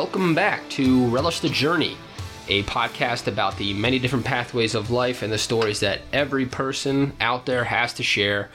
welcome back to Relish the Journey, a podcast about the many different pathways of life and the stories that every person out there has to share.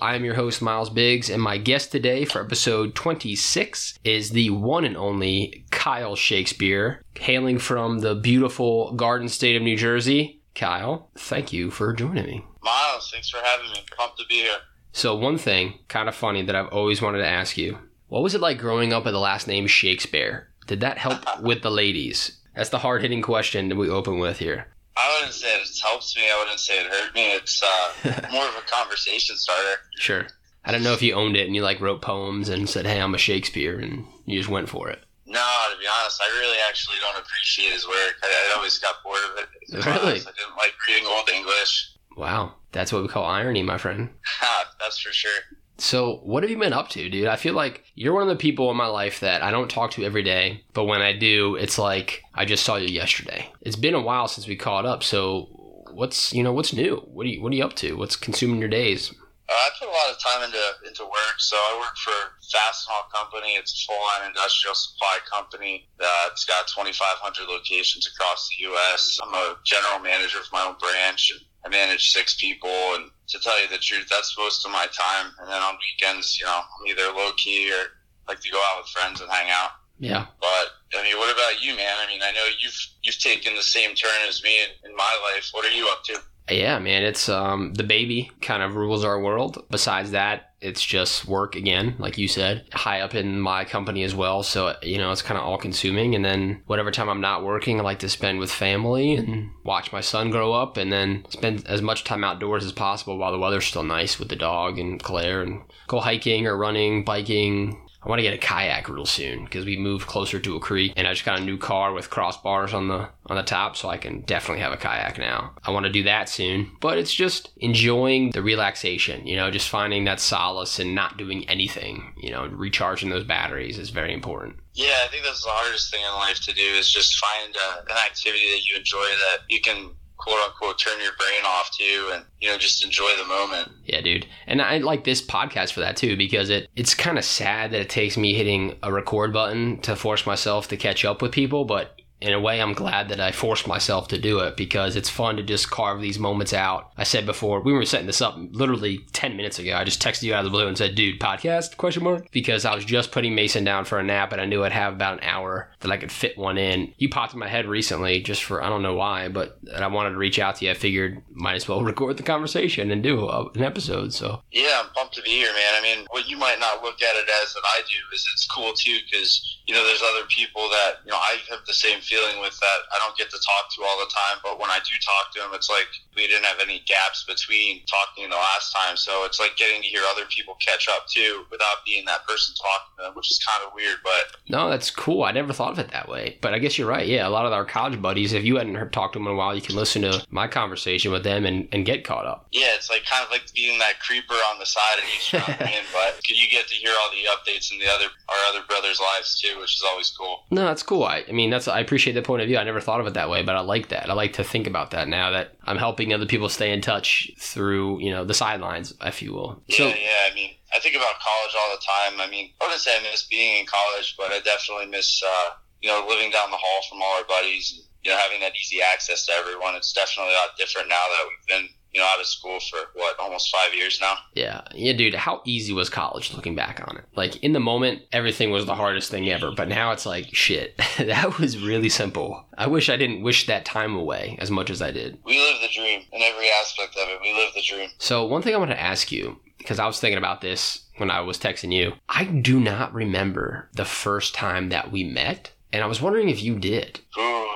I am your host, Miles Biggs, and my guest today for episode 26 is the one and only Kyle Shakespeare, hailing from the beautiful Garden State of New Jersey. Kyle, thank you for joining me. Miles, thanks for having me. Pumped to be here. So, one thing, kind of funny, that I've always wanted to ask you what was it like growing up with the last name Shakespeare? Did that help with the ladies? That's the hard hitting question that we open with here. I wouldn't say it helps me. I wouldn't say it hurt me. It's uh, more of a conversation starter. Sure. I don't know if you owned it and you like wrote poems and said, "Hey, I'm a Shakespeare," and you just went for it. No, to be honest, I really actually don't appreciate his work. I, I always got bored of it. Really? I didn't like reading old English. Wow, that's what we call irony, my friend. That's for sure. So, what have you been up to, dude? I feel like you're one of the people in my life that I don't talk to every day, but when I do, it's like I just saw you yesterday. It's been a while since we caught up, so what's you know what's new? What are you what are you up to? What's consuming your days? Uh, I put a lot of time into into work. So I work for Fastenal Company. It's a full line industrial supply company. It's got 2,500 locations across the U.S. I'm a general manager of my own branch, and I manage six people. And to tell you the truth, that's most of my time. And then on weekends, you know, I'm either low key or like to go out with friends and hang out. Yeah. But I mean, what about you, man? I mean, I know you've you've taken the same turn as me in, in my life. What are you up to? Yeah, man, it's um the baby kind of rules our world. Besides that, it's just work again, like you said, high up in my company as well. So you know, it's kind of all consuming. And then whatever time I'm not working, I like to spend with family and watch my son grow up, and then spend as much time outdoors as possible while the weather's still nice with the dog and Claire, and go hiking or running, biking, I want to get a kayak real soon because we moved closer to a creek and I just got a new car with crossbars on the on the top so I can definitely have a kayak now. I want to do that soon, but it's just enjoying the relaxation, you know, just finding that solace and not doing anything, you know, recharging those batteries is very important. Yeah, I think that's the hardest thing in life to do is just find uh, an activity that you enjoy that you can quote unquote turn your brain off to and you know just enjoy the moment. Yeah dude. And i like this podcast for that too because it it's kind of sad that it takes me hitting a record button to force myself to catch up with people but in a way, I'm glad that I forced myself to do it because it's fun to just carve these moments out. I said before, we were setting this up literally 10 minutes ago. I just texted you out of the blue and said, dude, podcast, question mark? Because I was just putting Mason down for a nap and I knew I'd have about an hour that I could fit one in. You popped in my head recently just for, I don't know why, but I wanted to reach out to you. I figured might as well record the conversation and do a, an episode. So Yeah, I'm pumped to be here, man. I mean, what you might not look at it as that I do is it's cool too because, you know, there's other people that, you know, I have the same feeling with that I don't get to talk to all the time. But when I do talk to them, it's like we didn't have any gaps between talking the last time. So it's like getting to hear other people catch up too without being that person talking to them, which is kind of weird. But no, that's cool. I never thought of it that way. But I guess you're right. Yeah, a lot of our college buddies, if you hadn't heard, talked to them in a while, you can listen to my conversation with them and, and get caught up. Yeah, it's like kind of like being that creeper on the side of each in, but you get to hear all the updates in the other our other brothers' lives too, which is always cool. No, that's cool. I, I mean, that's I appreciate the point of view. I never thought of it that way, but I like that. I like to think about that now that I'm helping other people stay in touch through, you know, the sidelines, if you will. Yeah, so, yeah. I mean, I think about college all the time. I mean, I wouldn't say I miss being in college, but I definitely miss, uh, you know, living down the hall from all our buddies and, you know, having that easy access to everyone. It's definitely a lot different now that we've been you know, out of school for what, almost five years now. Yeah. Yeah, dude, how easy was college looking back on it? Like in the moment, everything was the hardest thing ever, but now it's like, shit, that was really simple. I wish I didn't wish that time away as much as I did. We live the dream in every aspect of it. We live the dream. So, one thing I want to ask you, because I was thinking about this when I was texting you, I do not remember the first time that we met, and I was wondering if you did. Ooh,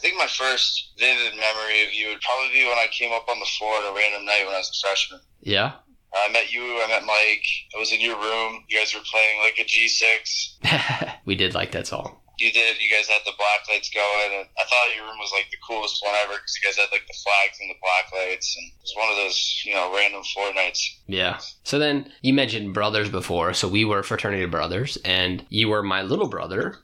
think my first vivid memory of you would probably be when I came up on the floor at a random night when I was a freshman. Yeah. I met you. I met Mike. I was in your room. You guys were playing like a G6. we did like that song. You did. You guys had the black lights going, and I thought your room was like the coolest one ever because you guys had like the flags and the black lights, and it was one of those you know random floor nights. Yeah. So then you mentioned brothers before, so we were fraternity brothers, and you were my little brother.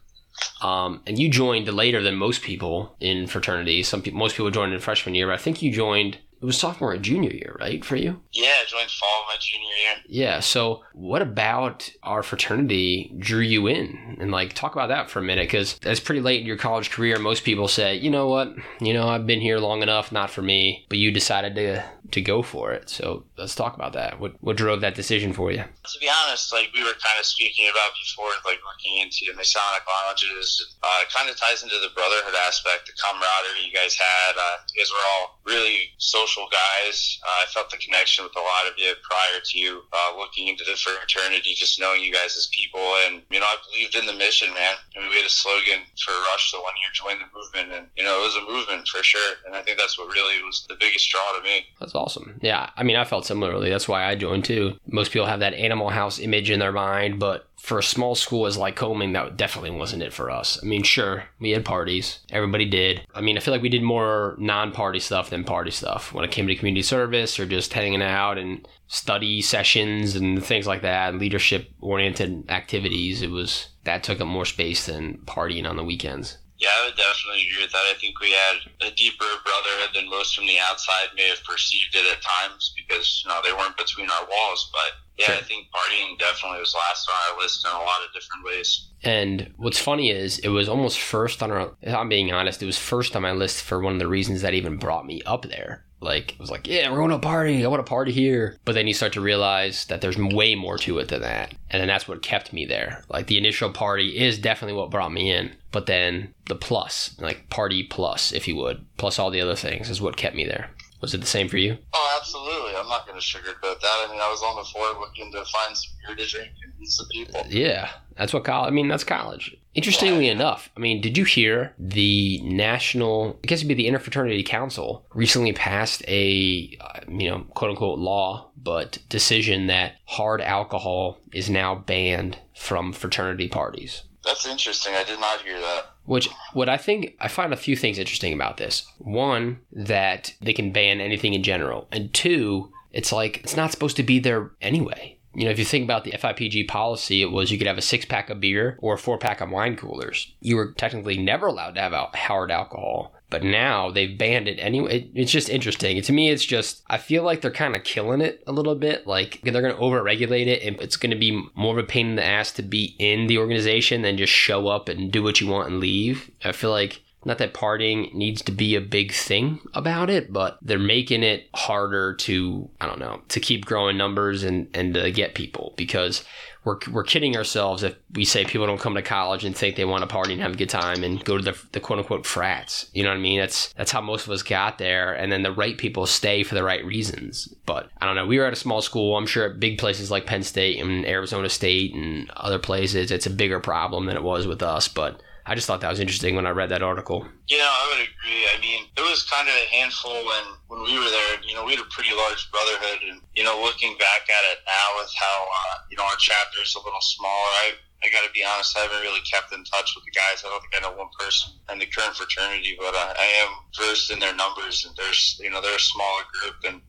Um, and you joined later than most people in fraternity. Some most people joined in freshman year, but I think you joined it was sophomore and junior year, right, for you? Yeah, I joined fall of my junior year. Yeah. So, what about our fraternity drew you in? And like, talk about that for a minute, because that's pretty late in your college career. Most people say, you know what, you know, I've been here long enough, not for me. But you decided to to go for it. So let's talk about that. What what drove that decision for you? To be honest, like we were kind of speaking about before, like looking into the Masonic lodges, uh, it kind of ties into the brotherhood aspect, the camaraderie you guys had. Uh, you guys were all really social guys. Uh, I felt the connection with a lot of you prior to you uh, looking into the fraternity, just knowing you guys as people. And, you know, I believed in the mission, man. I mean, we had a slogan for Rush the one year, join the movement. And, you know, it was a movement for sure. And I think that's what really was the biggest draw to me. That's awesome. Yeah. I mean, I felt similarly. That's why I joined too. Most people have that Animal House image in their mind, but for a small school as Lycoming, that definitely wasn't it for us. I mean, sure, we had parties. Everybody did. I mean, I feel like we did more non party stuff than party stuff when it came to community service or just hanging out and study sessions and things like that, leadership oriented activities. It was that took up more space than partying on the weekends. Yeah, I would definitely agree with that. I think we had a deeper brotherhood than most from the outside may have perceived it at times because you know they weren't between our walls. But yeah, sure. I think partying definitely was last on our list in a lot of different ways. And what's funny is it was almost first on our. If I'm being honest, it was first on my list for one of the reasons that even brought me up there. Like it was like, yeah, we're going to a party. I want to party here. But then you start to realize that there's way more to it than that. And then that's what kept me there. Like the initial party is definitely what brought me in. But then the plus, like party plus, if you would, plus all the other things is what kept me there. Was it the same for you? Oh, absolutely. I'm not going to sugarcoat that. I mean, I was on the floor looking to find some beer to drink and meet some people. Yeah, that's what college. I mean, that's college. Interestingly yeah. enough, I mean, did you hear the national? I guess it'd be the Interfraternity Council recently passed a, uh, you know, quote unquote law, but decision that hard alcohol is now banned from fraternity parties. That's interesting. I did not hear that. Which, what I think, I find a few things interesting about this. One, that they can ban anything in general. And two, it's like, it's not supposed to be there anyway. You know, if you think about the FIPG policy, it was you could have a six pack of beer or a four pack of wine coolers. You were technically never allowed to have hard alcohol. But now they've banned it anyway. It's just interesting. To me, it's just, I feel like they're kind of killing it a little bit. Like they're going to over regulate it and it's going to be more of a pain in the ass to be in the organization than just show up and do what you want and leave. I feel like not that partying needs to be a big thing about it, but they're making it harder to, I don't know, to keep growing numbers and, and to get people because we're, we're kidding ourselves if we say people don't come to college and think they want to party and have a good time and go to the, the quote unquote frats. You know what I mean? That's that's how most of us got there. And then the right people stay for the right reasons. But I don't know. We were at a small school. I'm sure at big places like Penn State and Arizona State and other places, it's a bigger problem than it was with us. But I just thought that was interesting when I read that article. Yeah, I would agree. I mean, it was kind of a handful when when we were there. You know, we had a pretty large brotherhood, and you know, looking back at it now with how uh, you know our chapter is a little smaller, I I got to be honest, I haven't really kept in touch with the guys. I don't think I know one person in the current fraternity, but I, I am versed in their numbers, and there's you know they're a smaller group, and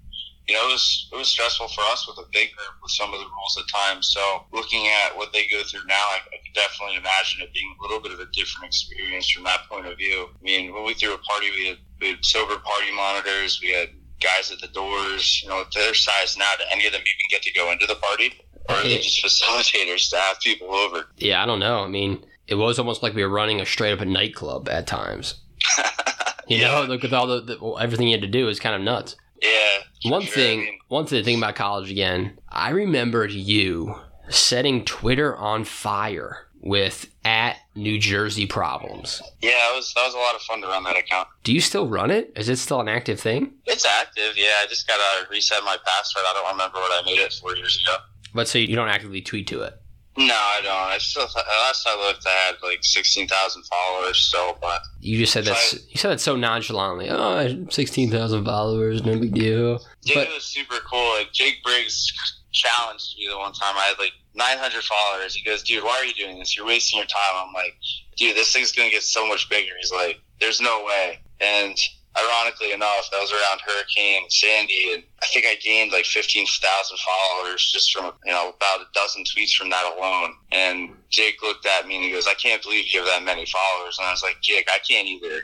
you know, it was it was stressful for us with a big group with some of the rules at times. So looking at what they go through now, I, I could definitely imagine it being a little bit of a different experience from that point of view. I mean, when we threw a party, we had, we had sober party monitors, we had guys at the doors. You know, their size now, do any of them even get to go into the party, or are they just facilitators to have people over? Yeah, I don't know. I mean, it was almost like we were running a straight up a nightclub at times. you yeah. know, look with all the, the everything you had to do is kind of nuts. Yeah. One sure. thing, I mean, one thing, thing about college again. I remembered you setting Twitter on fire with at New Jersey problems. Yeah, it was that was a lot of fun to run that account. Do you still run it? Is it still an active thing? It's active. Yeah, I just gotta reset my password. I don't remember what I made it four years ago. But so you don't actively tweet to it? No, I don't. I still last I looked, I had like sixteen thousand followers. So, but you just said that you said that so nonchalantly. Oh, sixteen thousand followers, no big deal. Dude, but, it was super cool. Like Jake Briggs challenged me the one time. I had like nine hundred followers. He goes, "Dude, why are you doing this? You're wasting your time." I'm like, "Dude, this thing's gonna get so much bigger." He's like, "There's no way." And ironically enough, that was around Hurricane Sandy, and I think I gained like 15,000 followers just from, you know, about a dozen tweets from that alone. And Jake looked at me and he goes, I can't believe you have that many followers. And I was like, Jake, I can't either.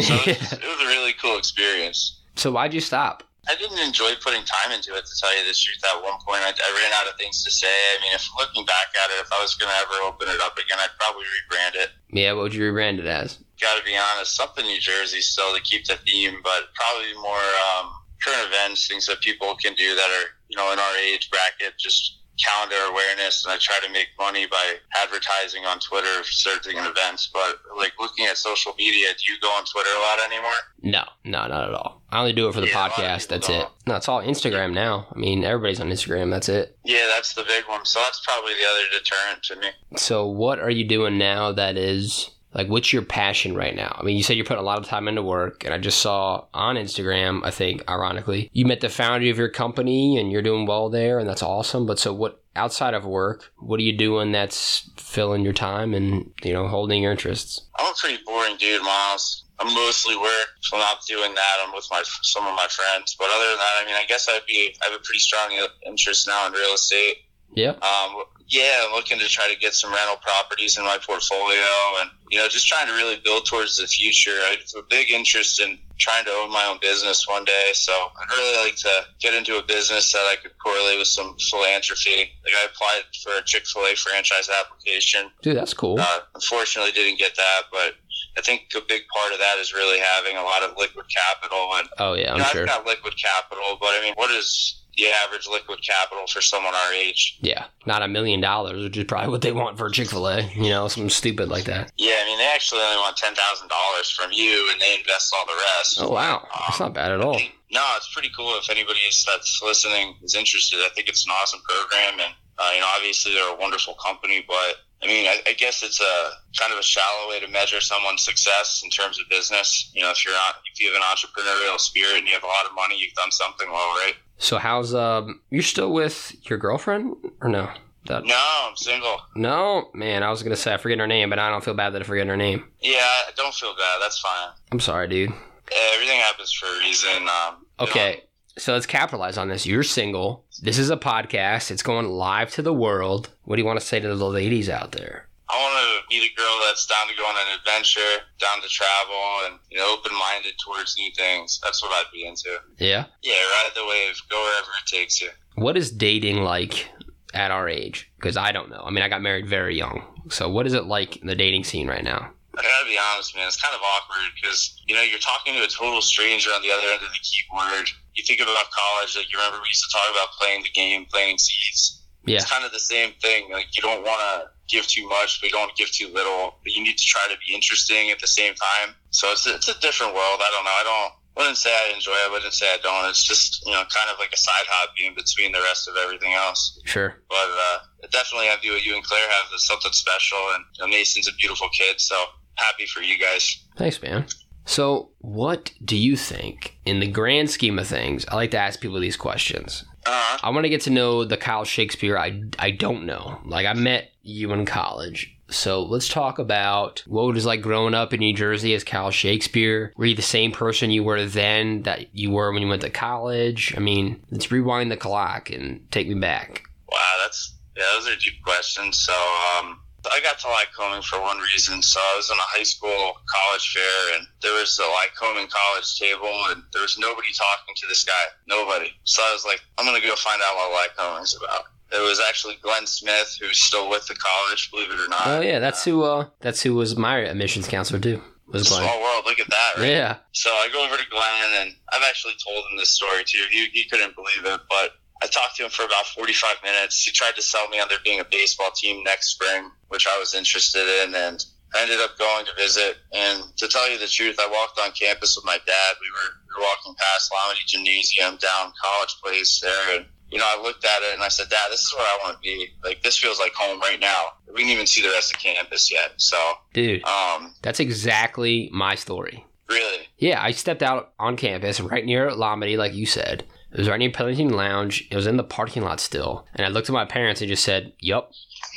So it, was, it was a really cool experience. So why'd you stop? I didn't enjoy putting time into it, to tell you the truth. At one point, I, I ran out of things to say. I mean, if looking back at it, if I was going to ever open it up again, I'd probably rebrand it. Yeah, what would you rebrand it as? Got to be honest, something New Jersey still to keep the theme, but probably more um, current events, things that people can do that are, you know, in our age bracket, just calendar awareness and I try to make money by advertising on Twitter for certain events. But like looking at social media, do you go on Twitter a lot anymore? No, no, not at all. I only do it for the Yeah, a lot of podcast. That's don't. it. No, it's all Instagram now. I mean, everybody's on Instagram. That's it. Yeah, that's the big one. So that's probably the other deterrent to me. So, what are you doing now that is like, what's your passion right now? I mean, you said you're putting a lot of time into work, and I just saw on Instagram, I think, ironically, you met the founder of your company and you're doing well there, and that's awesome. But so, what outside of work, what are you doing that's filling your time and, you know, holding your interests? I'm a pretty boring dude, Miles. I'm mostly work. So I'm not doing that. I'm with my some of my friends. But other than that, I mean, I guess I'd be I have a pretty strong interest now in real estate. Yeah. Um, yeah, I'm looking to try to get some rental properties in my portfolio, and you know, just trying to really build towards the future. I have a big interest in trying to own my own business one day. So I'd really like to get into a business that I could correlate with some philanthropy. Like I applied for a Chick Fil A franchise application. Dude, that's cool. Uh, unfortunately, didn't get that, but I think a big part of that is really having a lot of liquid capital. And Oh, yeah, you I'm know, sure. I've got liquid capital, but I mean, what is the average liquid capital for someone our age? Yeah, not a million dollars, which is probably what they want for Chick fil A, you know, something stupid like that. Yeah, I mean, they actually only want ten thousand dollars from you, and they invest all the rest. Oh, wow. That's not bad at all. No, it's pretty cool. If anybody is- that's listening is interested, I think it's an awesome program, and uh, you know, obviously they're a wonderful company. But I mean, I, I guess it's a kind of a shallow way to measure someone's success in terms of business. You know, if you're not, if you have an entrepreneurial spirit and you have a lot of money, you've done something well, right? So, how's, um, you're still with your girlfriend or no? That, No, I'm single. no, man, I was going to say I forget her name, but I don't feel bad that I forget her name. Yeah, I don't feel bad. That's fine. I'm sorry, dude. Yeah, everything happens for a reason. Um, you know, Okay, so let's capitalize on this. You're single. This is a podcast. It's going live to the world. What do you want to say to the ladies out there? I want to meet a girl that's down to go on an adventure, down to travel, and you know, open-minded towards new things. That's what I'd be into. Yeah. Yeah, ride the wave, go wherever it takes you. What is dating like at our age? Because I don't know. I mean, I got married very young. So, what is it like in the dating scene right now? I gotta be honest, man. It's kind of awkward because you know you're talking to a total stranger on the other end of the keyboard. You think about college, like you remember we used to talk about playing the game, planting seeds. Yeah. It's kind of the same thing. Like you don't want to give too much, but you don't want to give too little. But you need to try to be interesting at the same time. So it's a, it's a different world. I don't know. I don't. Wouldn't say I enjoy it. I wouldn't say I don't. It's just you know kind of like a side hobby in between the rest of everything else. Sure. But uh, definitely, I view what you and Claire have as something special. And you know, Mason's a beautiful kid, so happy for you guys. Thanks, man. So, what do you think, in the grand scheme of things? I like to ask people these questions. Uh, I want to get to know the Kyle Shakespeare I, I don't know. Like, I met you in college. So, let's talk about what it was like growing up in New Jersey as Kyle Shakespeare. Were you the same person you were then that you were when you went to college? I mean, let's rewind the clock and take me back. wow, that's yeah, those are deep questions. So um, I got to Lycoming for one reason. So I was in a high school college fair, and there was a Lycoming college table, and there was nobody talking to this guy. Nobody. So I was like, I'm gonna go find out what Lycoming's about. It was actually Glenn Smith, who's still with the college, believe it or not. Oh yeah, that's who. Uh, that's who was my admissions counselor too. Was Glenn? Small world. Look at that, right? Yeah. So I go over to Glenn, and I've actually told him this story too. He, he couldn't believe it, but I talked to him for about 45 minutes. He tried to sell me on there being a baseball team next spring, which I was interested in, and I ended up going to visit. And to tell you the truth, I walked on campus with my dad. We were, we were walking past Lamade Gymnasium down College Place there, and you know, I looked at it and I said, Dad, this is where I want to be. Like, this feels like home right now. We didn't even see the rest of campus yet. So, Dude, um, that's exactly my story. really, Yeah, I stepped out on campus right near Lamedy, like you said. It was right near Pellington Lounge. It was in the parking lot still. And I looked at my parents and just said, Yup,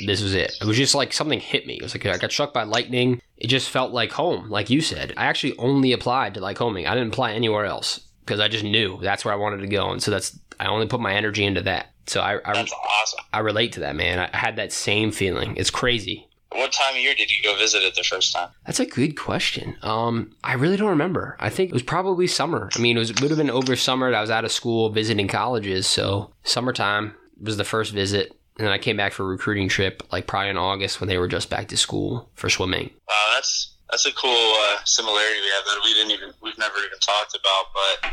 this was it. It was just like something hit me. It was like I got struck by lightning. It just felt like home, like you said. I actually only applied to Lycoming. I didn't apply anywhere else because I just knew that's where I wanted to go. And so that's, I only put my energy into that. So I, I, awesome. I relate to that, man. I had that same feeling. It's crazy. What time of year did you go visit it the first time? That's a good question. Um, I really don't remember. I think it was probably summer. I mean, it was it would have been over summer. I was out of school visiting colleges, so summertime was the first visit. And then I came back for a recruiting trip, like probably in August when they were just back to school for swimming. Wow, that's that's a cool uh, similarity we have that we didn't even we've never even talked about. But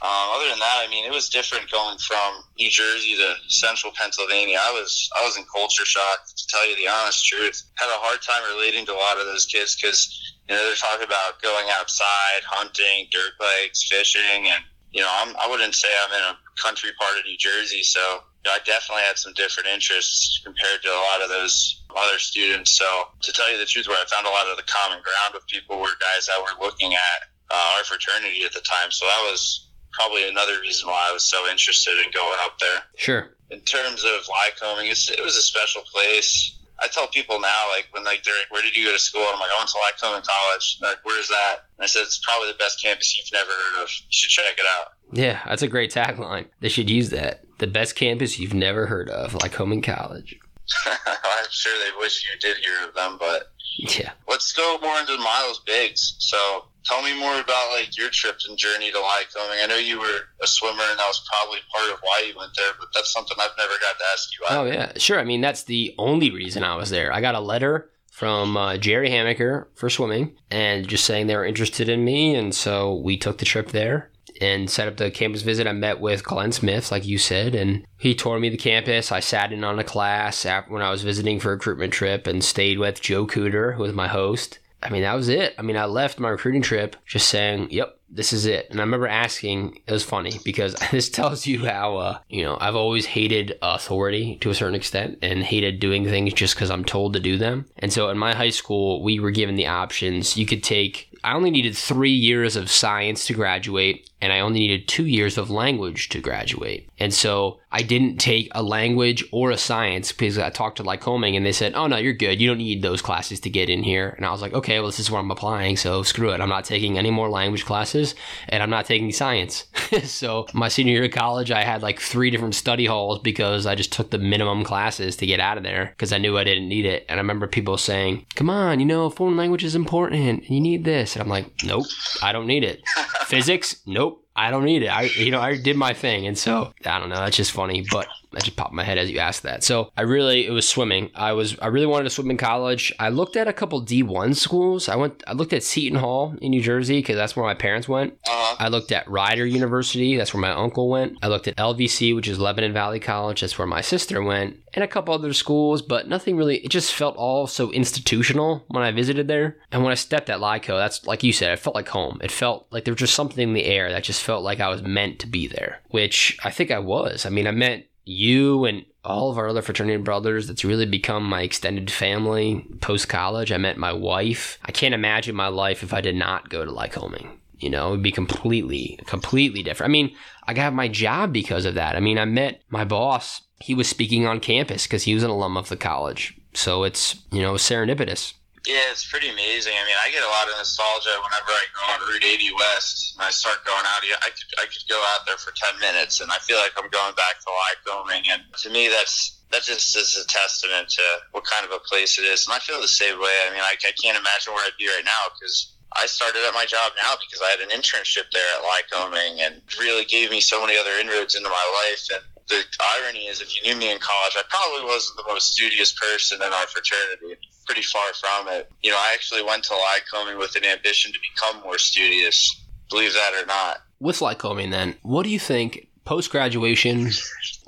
um, other than that, I mean, it was different going from New Jersey to Central Pennsylvania. I was I was in culture shock to tell you the honest truth. Had a hard time relating to a lot of those kids because you know they're talking about going outside, hunting, dirt bikes, fishing, and you know I'm, I wouldn't say I'm in a country part of New Jersey, so you know, I definitely had some different interests compared to a lot of those other students. So to tell you the truth, where I found a lot of the common ground with people were guys that were looking at uh, our fraternity at the time. So that was probably another reason why I was so interested in going up there. Sure. In terms of Lycoming, it's, it was a special place. I tell people now, like when like they're like, "Where did you go to school?" And I'm like, "I went to Lycoming College." Like, "Where's that?" And I said, "It's probably the best campus you've never heard of. You should check it out." Yeah, that's a great tagline. They should use that. The best campus you've never heard of, Lycoming College. I'm sure they wish you did hear of them, but Yeah. let's go more into Miles Biggs. So tell me more about like your trip and journey to Lycoming. I know you were a swimmer, and that was probably part of why you went there, but that's something I've never got to ask you. Oh yeah, sure. I mean, that's the only reason I was there. I got a letter from uh, Jerry Hammaker for swimming, and just saying they were interested in me, and so we took the trip there and set up the campus visit. I met with Glenn Smith, like you said, and he toured me the campus. I sat in on a class when I was visiting for a recruitment trip, and stayed with Joe Cooter, who was my host. I mean, that was it. I mean, I left my recruiting trip just saying, "Yep, this is it." And I remember asking. It was funny because this tells you how uh, you know I've always hated authority to a certain extent and hated doing things just because I'm told to do them. And so in my high school, we were given the options. You could take. I only needed three years of science to graduate, and I only needed two years of language to graduate. And so I didn't take a language or a science because I talked to Lycoming and they said, oh no, you're good. You don't need those classes to get in here. And I was like, okay, well, this is where I'm applying. So screw it. I'm not taking any more language classes and I'm not taking science. so my senior year of college, I had like three different study halls because I just took the minimum classes to get out of there because I knew I didn't need it. And I remember people saying, come on, you know, foreign language is important. You need this. And I'm like, nope, I don't need it. Physics, nope. I don't need it. I, you know, I did my thing, and so I don't know. That's just funny, but that just popped in my head as you asked that. So I really, it was swimming. I was, I really wanted to swim in college. I looked at a couple D one schools. I went, I looked at Seton Hall in New Jersey because that's where my parents went. Uh, I looked at Rider University. That's where my uncle went. I looked at LVC, which is Lebanon Valley College. That's where my sister went, and a couple other schools, but nothing really. It just felt all so institutional when I visited there. And when I stepped at Lyco, that's like you said, it felt like home. It felt like there was just something in the air that just felt like I was meant to be there, which I think I was. I mean, I met you and all of our other fraternity brothers that's really become my extended family post college. I met my wife. I can't imagine my life if I did not go to Lycoming. You know, it would be completely, completely different. I mean, I got my job because of that. I mean, I met my boss. He was speaking on campus because he was an alum of the college. So it's, you know, serendipitous. Yeah, it's pretty amazing. I mean, I get a lot of nostalgia whenever I go on Route 80 West and I start going out. I could I could go out there for 10 minutes and I feel like I'm going back to Lycoming. And to me, that's that just is a testament to what kind of a place it is. And I feel the same way. I mean, I, I can't imagine where I'd be right now because I started at my job now because I had an internship there at Lycoming and really gave me so many other inroads into my life. And the irony is, if you knew me in college, I probably wasn't the most studious person in our fraternity. Pretty far from it. You know, I actually went to Lycoming with an ambition to become more studious. Believe that or not. With Lycoming, then, what do you think post graduation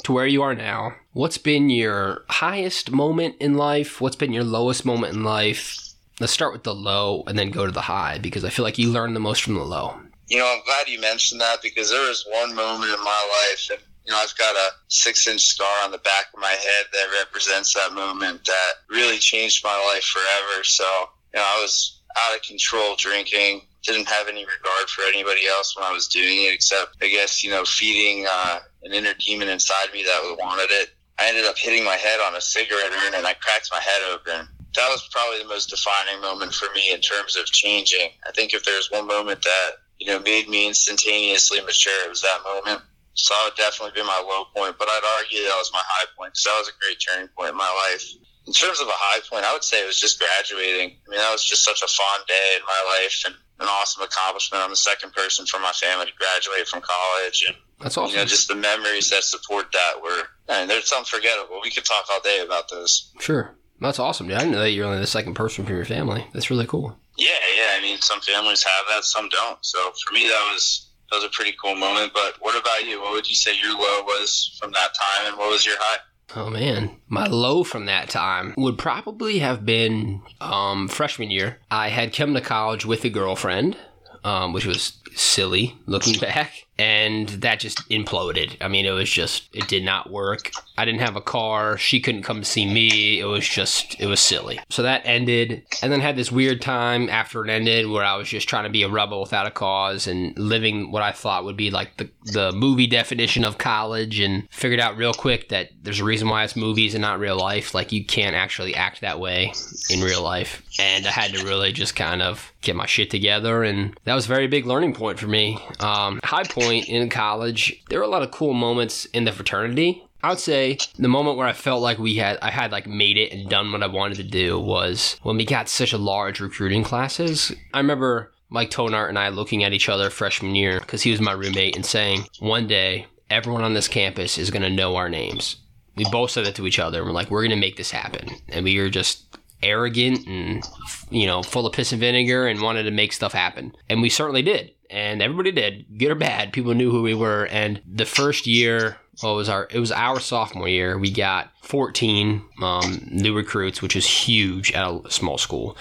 to where you are now? What's been your highest moment in life? What's been your lowest moment in life? Let's start with the low and then go to the high because I feel like you learn the most from the low. You know, I'm glad you mentioned that because there was one moment in my life, and you know, I've got a six-inch scar on the back of my head that represents that moment that really changed my life forever. So, you know, I was out of control drinking, didn't have any regard for anybody else when I was doing it, except I guess you know, feeding uh, an inner demon inside me that wanted it. I ended up hitting my head on a cigarette urn, and I cracked my head open that was probably the most defining moment for me in terms of changing. I think if there's one moment that, you know, made me instantaneously mature, it was that moment. So that would definitely be my low point, but I'd argue that was my high point because that was a great turning point in my life. in terms of a high point, I would say it was just graduating. I mean, that was just such a fun day in my life and an awesome accomplishment. I'm the second person from my family to graduate from college, and that's awesome. You know, just the memories that support that were, and they're unforgettable. We could talk all day about those. Sure, that's awesome, dude. I didn't know that you're only the second person from your family. That's really cool. Yeah, yeah. I mean, some families have that, some don't. So for me, that was that was a pretty cool moment. But what about you? What would you say your low was from that time, and what was your high? Oh man, my low from that time would probably have been um, freshman year. I had come to college with a girlfriend, um, which was silly looking back and that just imploded. I mean, it was just it did not work. I didn't have a car. She couldn't come see me. It was just it was silly. So that ended, and then had this weird time after it ended where I was just trying to be a rebel without a cause and living what I thought would be like the the movie definition of college, and figured out real quick that there's a reason why it's movies and not real life. Like you can't actually act that way in real life, and I had to really just kind of get my shit together, and that was a very big learning point for me. Um, high point point in college, there were a lot of cool moments in the fraternity. I would say the moment where I felt like we had I had like made it and done what I wanted to do was when we got such a large recruiting classes. I remember Mike Tonart and I looking at each other freshman year because he was my roommate and saying, one day everyone on this campus is going to know our names. We both said that to each other. And we're like, we're going to make this happen. And we were just arrogant and, you know, full of piss and vinegar and wanted to make stuff happen. And we certainly did and everybody did, good or bad. People knew who we were. And the first year, well, it was our it was our sophomore year. We got 14 um, new recruits, which is huge at a small school.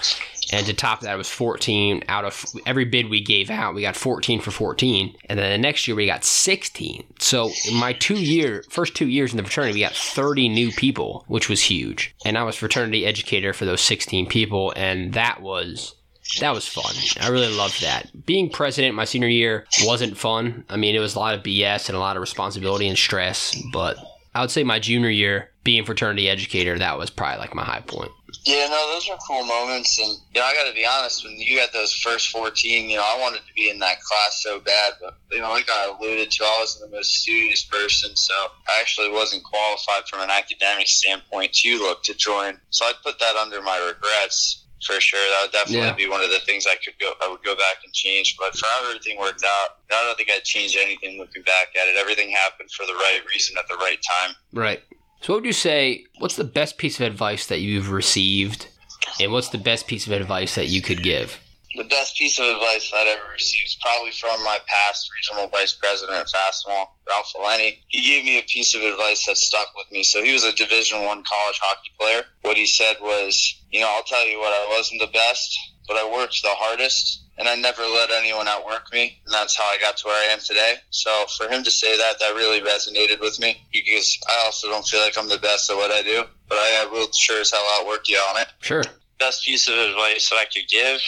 And to top that, it was 14 out of every bid we gave out. We got 14 for 14, and then the next year we got 16. So in my two year first two years in the fraternity, we got 30 new people, which was huge. And I was fraternity educator for those 16 people, and that was that was fun. I really loved that. Being president my senior year wasn't fun. I mean, it was a lot of BS and a lot of responsibility and stress, but I would say my junior year, being fraternity educator, that was probably like my high point. Yeah, no, those are cool moments, and you know, I got to be honest. When you got those first fourteen, you know, I wanted to be in that class so bad, but you know, like I alluded to, I wasn't the most studious person, so I actually wasn't qualified from an academic standpoint to look to join. So I put that under my regrets for sure. That would definitely yeah. be one of the things I could go. I would go back and change. But for how everything worked out, I don't think I'd change anything looking back at it. Everything happened for the right reason at the right time. Right. So, what would you say? What's the best piece of advice that you've received, and what's the best piece of advice that you could give? The best piece of advice I'd ever received is probably from my past regional vice president at Fastenal, Ralph Valeni. He gave me a piece of advice that stuck with me. So he was a Division One college hockey player. What he said was, you know, I'll tell you what, I wasn't the best, but I worked the hardest, and I never let anyone outwork me, and that's how I got to where I am today. So for him to say that, that really resonated with me because I also don't feel like I'm the best at what I do, but I will sure as hell outwork you on it. Sure best piece of advice that I could give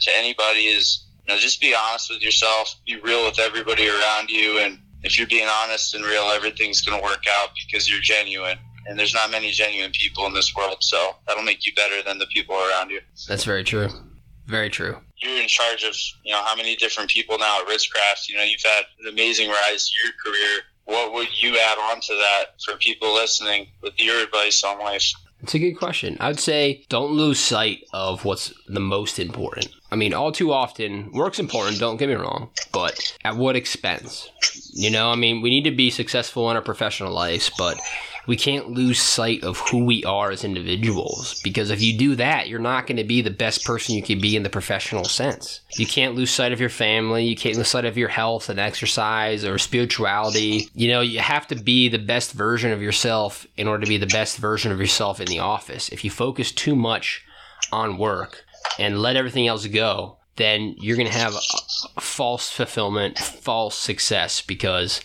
to anybody is, you know, just be honest with yourself, be real with everybody around you, and if you're being honest and real, everything's going to work out because you're genuine. And there's not many genuine people in this world, so that'll make you better than the people around you. That's very true. Very true. You're in charge of, you know, how many different people now at Rizcraft. You know, you've had an amazing rise to your career. What would you add on to that for people listening with your advice on life? It's a good question. I'd say don't lose sight of what's the most important. I mean, all too often, work's important, don't get me wrong, but at what expense? You know, I mean, we need to be successful in our professional lives, but we can't lose sight of who we are as individuals because if you do that, you're not going to be the best person you can be in the professional sense. You can't lose sight of your family, you can't lose sight of your health and exercise or spirituality. You know, you have to be the best version of yourself in order to be the best version of yourself in the office. If you focus too much on work and let everything else go, then you're going to have false fulfillment, false success because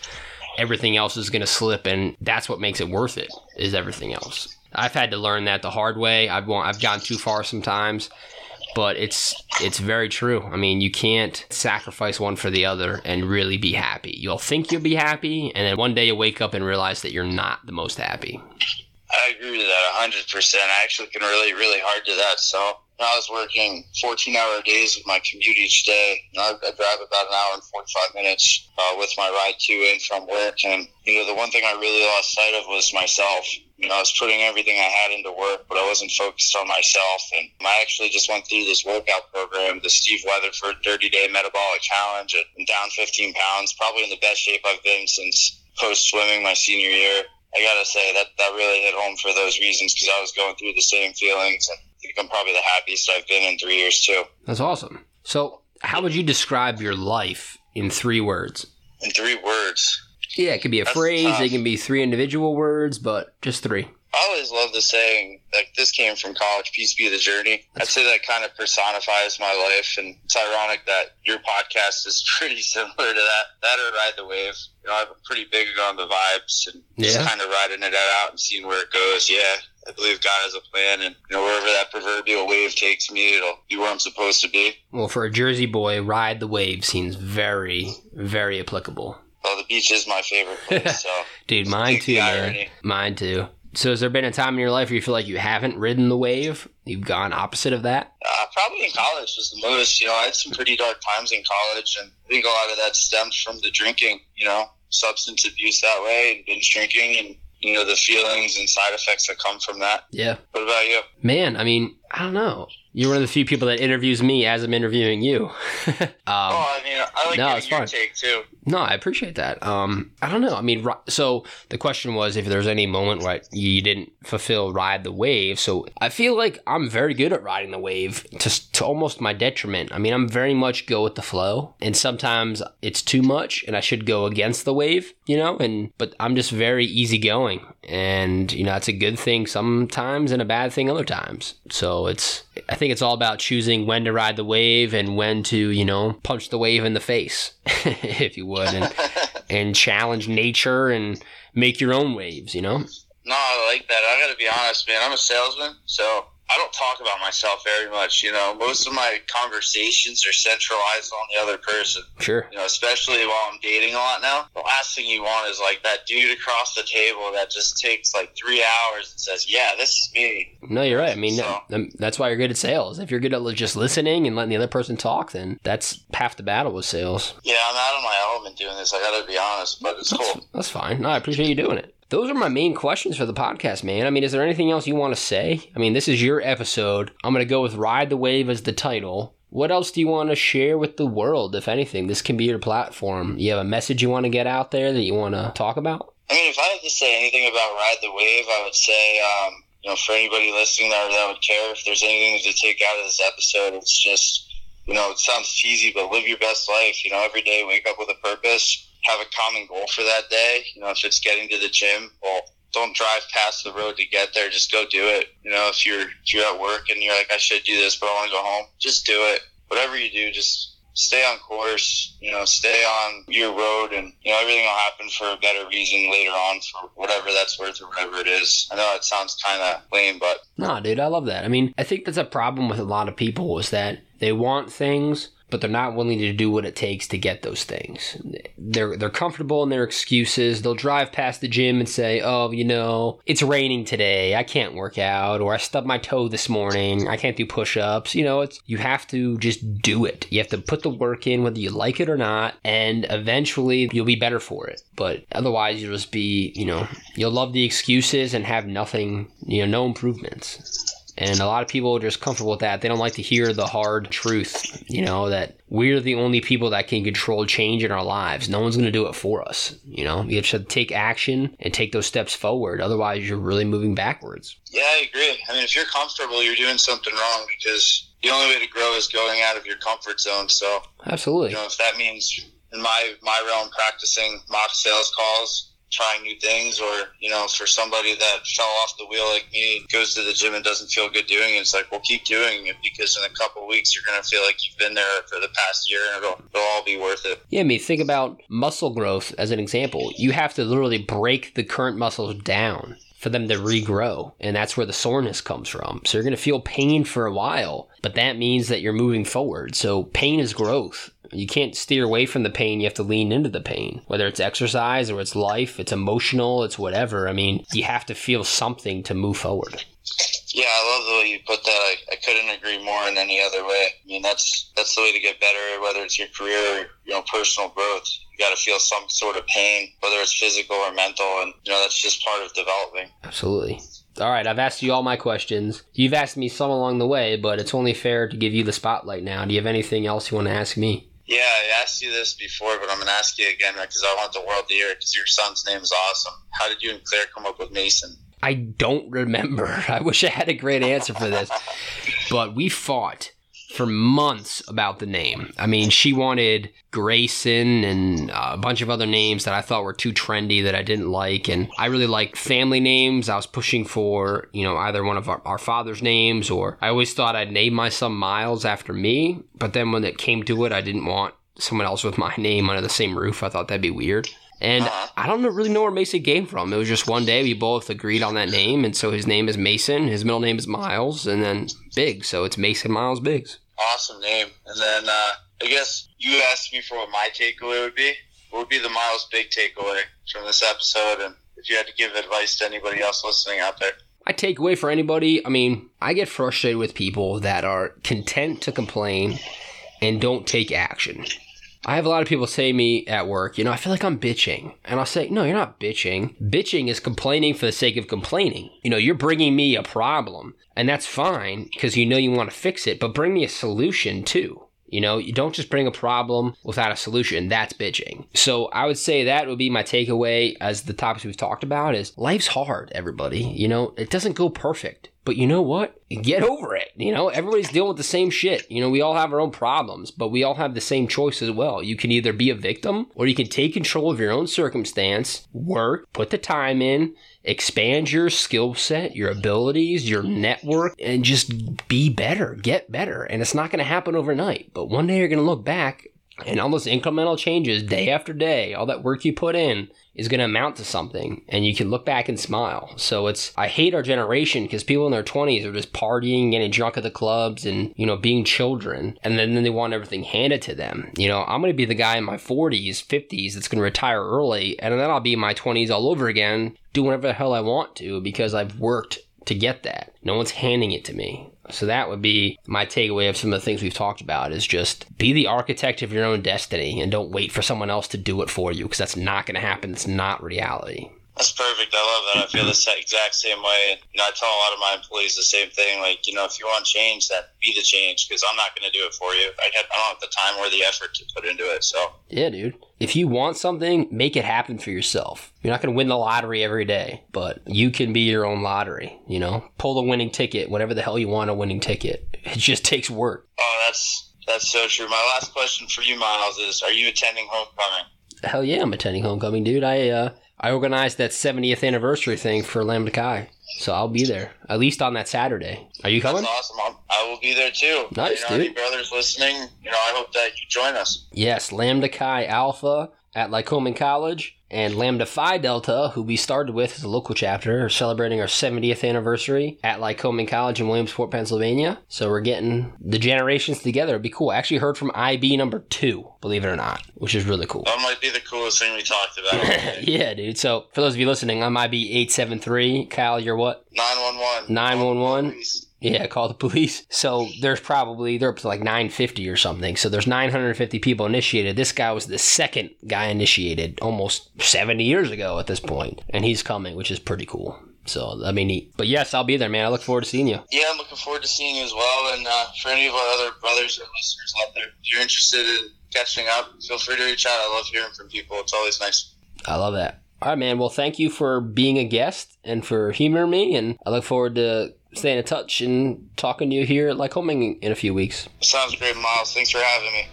everything else is going to slip and that's what makes it worth it is everything else. I've had to learn that the hard way. I've i've gone too far sometimes but it's it's very true. I mean you can't sacrifice one for the other and really be happy. You'll think you'll be happy and then one day you wake up and realize that you're not the most happy. I agree with that 100% i actually can relate really hard to that so I was working 14 hour days with my commute each day. I, I drive about an hour and 45 minutes uh, with my ride to and from work. And, you know, the one thing I really lost sight of was myself. You know, I was putting everything I had into work, but I wasn't focused on myself. And I actually just went through this workout program, the Steve Weatherford 30 Day Metabolic Challenge, and down 15 pounds, probably in the best shape I've been since post swimming my senior year. I gotta say that that really hit home for those reasons because I was going through the same feelings, and think I'm probably the happiest I've been in three years too. That's awesome. So, how would you describe your life in three words? In three words. Yeah, it could be a That's phrase. tough. It can be three individual words, but just three. I always love the saying, like, this came from college, peace be the journey. I'd say that kind of personifies my life. And it's ironic that your podcast is pretty similar to that. That or Ride the Wave. You know, I'm pretty big on the vibes and just kind of riding it out and seeing where it goes. Yeah, I believe God has a plan. And, you know, wherever that proverbial wave takes me, it'll be where I'm supposed to be. Well, for a Jersey boy, ride the wave seems very, very applicable. Well, the beach is my favorite place. So, Dude, mine too, man. irony. Mine too. So, has there been a time in your life where you feel like you haven't ridden the wave? You've gone opposite of that? Uh, probably in college was the most. You know, I had some pretty dark times in college, and I think a lot of that stems from the drinking. You know, substance abuse that way, and binge drinking, and you know the feelings and side effects that come from that. Yeah. What about you? Man, I mean, I don't know. You're one of the few people that interviews me as I'm interviewing you. um, oh, I mean, I like no, it's your fine. take too. No, I appreciate that. Um, I don't know. I mean, so the question was if there's any moment where you didn't fulfill ride the wave. So I feel like I'm very good at riding the wave to, to almost my detriment. I mean, I'm very much go with the flow, and sometimes it's too much, and I should go against the wave, you know. And but I'm just very easygoing, and you know that's a good thing sometimes and a bad thing other times. So it's I think it's all about choosing when to ride the wave and when to you know punch the wave in the face, if you would, and and challenge nature and make your own waves. You know. No, I like that. I got to be honest, man. I'm a salesman, so I don't talk about myself very much. You know, most of my conversations are centralized on the other person. Sure. you know, especially while I'm dating a lot now. The last thing you want is like that dude across the table that just takes like three hours and says, "Yeah, this is me." No, you're right. I mean, So- um, that's why you're good at sales. If you're good at just listening and letting the other person talk, then that's half the battle with sales. Yeah, I'm out of my element doing this. I gotta be honest, but it's That's, cool. that's fine. No, I appreciate you doing it. Those are my main questions for the podcast, man. I mean, is there anything else you want to say? I mean, this is your episode. I'm going to go with Ride the Wave as the title. What else do you want to share with the world, if anything? This can be your platform. You have a message you want to get out there that you want to talk about? I mean, if I had to say anything about Ride the Wave, I would say, um, you know, for anybody listening that, that would care, if there's anything to take out of this episode, it's just, you know, it sounds cheesy, but live your best life. You know, every day wake up with a purpose, have a common goal for that day. You know, if it's getting to the gym, well, don't drive past the road to get there. Just go do it. You know, if you're if you're at work and you're like, I should do this, but I want to go home, just do it. Whatever you do, just stay on course, you know, stay on your road and, you know, everything will happen for a better reason later on for whatever that's worth or whatever it is. I know it sounds kind of lame, but No, dude, I love that. I mean, I think that's a problem with a lot of people is that they want things, but they're not willing to do what it takes to get those things. They're they're comfortable in their excuses. They'll drive past the gym and say, "Oh, you know, it's raining today. I can't work out, or I stubbed my toe this morning. I can't do push-ups." You know, it's you have to just do it. You have to put the work in whether you like it or not, and eventually you'll be better for it. But otherwise, you'll just be, you know, you'll love the excuses and have nothing, you know, no improvements. And a lot of people are just comfortable with that. They don't like to hear the hard truth, you know, that we're the only people that can control change in our lives. No one's going to do it for us. You know, you have to take action and take those steps forward. Otherwise, you're really moving backwards. yeah, I agree. I mean, if you're comfortable, you're doing something wrong because the only way to grow is going out of your comfort zone. So, Absolutely. you know, if that means in my my realm practicing mock sales calls, trying new things, or you know, for somebody that fell off the wheel like me, goes to the gym and doesn't feel good doing it, it's like, well, keep doing it because in a couple weeks you're gonna feel like you've been there for the past year, and it'll it'll all be worth it. Yeah, I mean, think about muscle growth as an example. You have to literally break the current muscles down for them to regrow, and that's where the soreness comes from. So you're going to feel pain for a while, but that means that you're moving forward. So pain is growth. You can't steer away from the pain, you have to lean into the pain. Whether it's exercise or it's life, it's emotional, it's whatever. I mean, you have to feel something to move forward. Yeah, I love the way you put that. I, I couldn't agree more in any other way. I mean, that's that's the way to get better, whether it's your career or you know personal growth. You got to feel some sort of pain, whether it's physical or mental, and you know that's just part of developing. Absolutely. All right, I've asked you all my questions. You've asked me some along the way, but it's only fair to give you the spotlight now. Do you have anything else you want to ask me? Yeah, I asked you this before, but I'm going to ask you again because I want the world to hear it because your son's name is awesome. How did you and Claire come up with Mason? I don't remember. I wish I had a great answer for this. but we fought for months about the name. I mean, she wanted Grayson and uh, a bunch of other names that I thought were too trendy that I didn't like. And I really liked family names. I was pushing for, you know, either one of our, our father's names or I always thought I'd name my son Myles after me. But then when it came to it, I didn't want someone else with my name under the same roof. I thought that'd be weird. And I don't really know where Mason came from. It was just one day we both agreed on that name, and so his name is Mason. His middle name is Myles, and then Biggs. So it's Mason Myles Biggs. Awesome name. And then uh, I guess you asked me for what my takeaway would be. What would be the Myles Big takeaway from this episode? And if you had to give advice to anybody else listening out there. I take away for anybody. I mean, I get frustrated with people that are content to complain and don't take action. I have a lot of people say me at work, you know, I feel like I'm bitching. And I'll say, no, you're not bitching. Bitching is complaining for the sake of complaining. You know, you're bringing me a problem, and that's fine because you know you want to fix it, but bring me a solution too. You know, you don't just bring a problem without a solution. That's bitching. So I would say that would be my takeaway as the topics we've talked about is life's hard, everybody. You know, it doesn't go perfect. But you know what? Get over it. You know, everybody's dealing with the same shit. You know, we all have our own problems, but we all have the same choice as well. You can either be a victim or you can take control of your own circumstance, work, put the time in, expand your skill set, your abilities, your network, and just be better, get better. And it's not going to happen overnight, but one day you're going to look back and all those incremental changes day after day, all that work you put in is going to amount to something and you can look back and smile. So it's, I hate our generation because people in their 20s are just partying, getting drunk at the clubs and, you know, being children. And then, then they want everything handed to them. You know, I'm going to be the guy in my 40s, 50s that's going to retire early. And then I'll be in my 20s all over again, do whatever the hell I want to because I've worked to get that. No one's handing it to me. So that would be my takeaway of some of the things we've talked about is just be the architect of your own destiny and don't wait for someone else to do it for you because that's not going to happen. It's not reality. That's perfect. I love that. I feel the exact same way. You know, I tell a lot of my employees the same thing. Like, you know, if you want change, then be the change because I'm not going to do it for you. I, have, I don't have the time or the effort to put into it. So, yeah, dude. If you want something, make it happen for yourself. You're not going to win the lottery every day, but you can be your own lottery. You know, pull the winning ticket, whatever the hell you want a winning ticket. It just takes work. Oh, that's that's so true. My last question for you, Myles, is: Are you attending homecoming? Hell yeah, I'm attending homecoming, dude. I uh, I organized that 70th anniversary thing for Lambda Chi. So I'll be there at least on that Saturday. Are you coming? That's awesome. I'm, I will be there too. Nice, you know, dude. Any brothers listening? You know, I hope that you join us. Yes, Lambda Chi Alpha at Lycoming College and Lambda Phi Delta, who we started with as a local chapter, are celebrating our 70th anniversary at Lycoming College in Williamsport, Pennsylvania. So we're getting the generations together. It'd be cool. I actually heard from IB number two, believe it or not, which is really cool. That might be the coolest thing we talked about. yeah, dude. So for those of you listening, I'm IB 873. Kyle, you're what? 911. 911. Yeah, call the police. So there's probably they're up to like 950 or something. So there's 950 people initiated. This guy was the second guy initiated almost 70 years ago at this point, and he's coming, which is pretty cool. So I mean, he, but yes, I'll be there, man. I look forward to seeing you. Yeah, I'm looking forward to seeing you as well. And uh, for any of our other brothers or listeners out there, if you're interested in catching up, feel free to reach out. I love hearing from people. It's always nice. I love that. All right, man. Well, thank you for being a guest and for humoring me, and I look forward to staying in touch and talking to you here at Lycoming in a few weeks. Sounds great, Myles. Thanks for having me.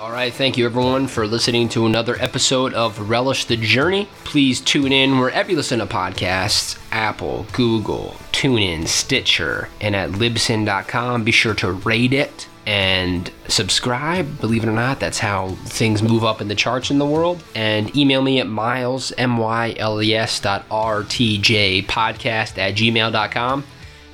All right, thank you everyone for listening to another episode of Relish the Journey. Please tune in wherever you listen to podcasts Apple, Google, TuneIn, Stitcher, and at Libsyn.com. Be sure to rate it and subscribe. Believe it or not, that's how things move up in the charts in the world. And email me at Myles, M-Y-L-E-S dot R-T-J podcast at gmail.com.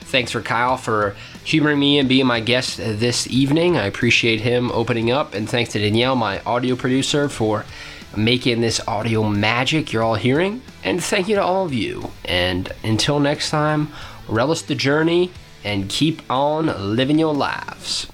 Thanks for Kyle for humoring me and being my guest this evening. I appreciate him opening up. And thanks to Danielle, my audio producer, for making this audio magic you're all hearing. And thank you to all of you. And until next time, relish the journey and keep on living your lives.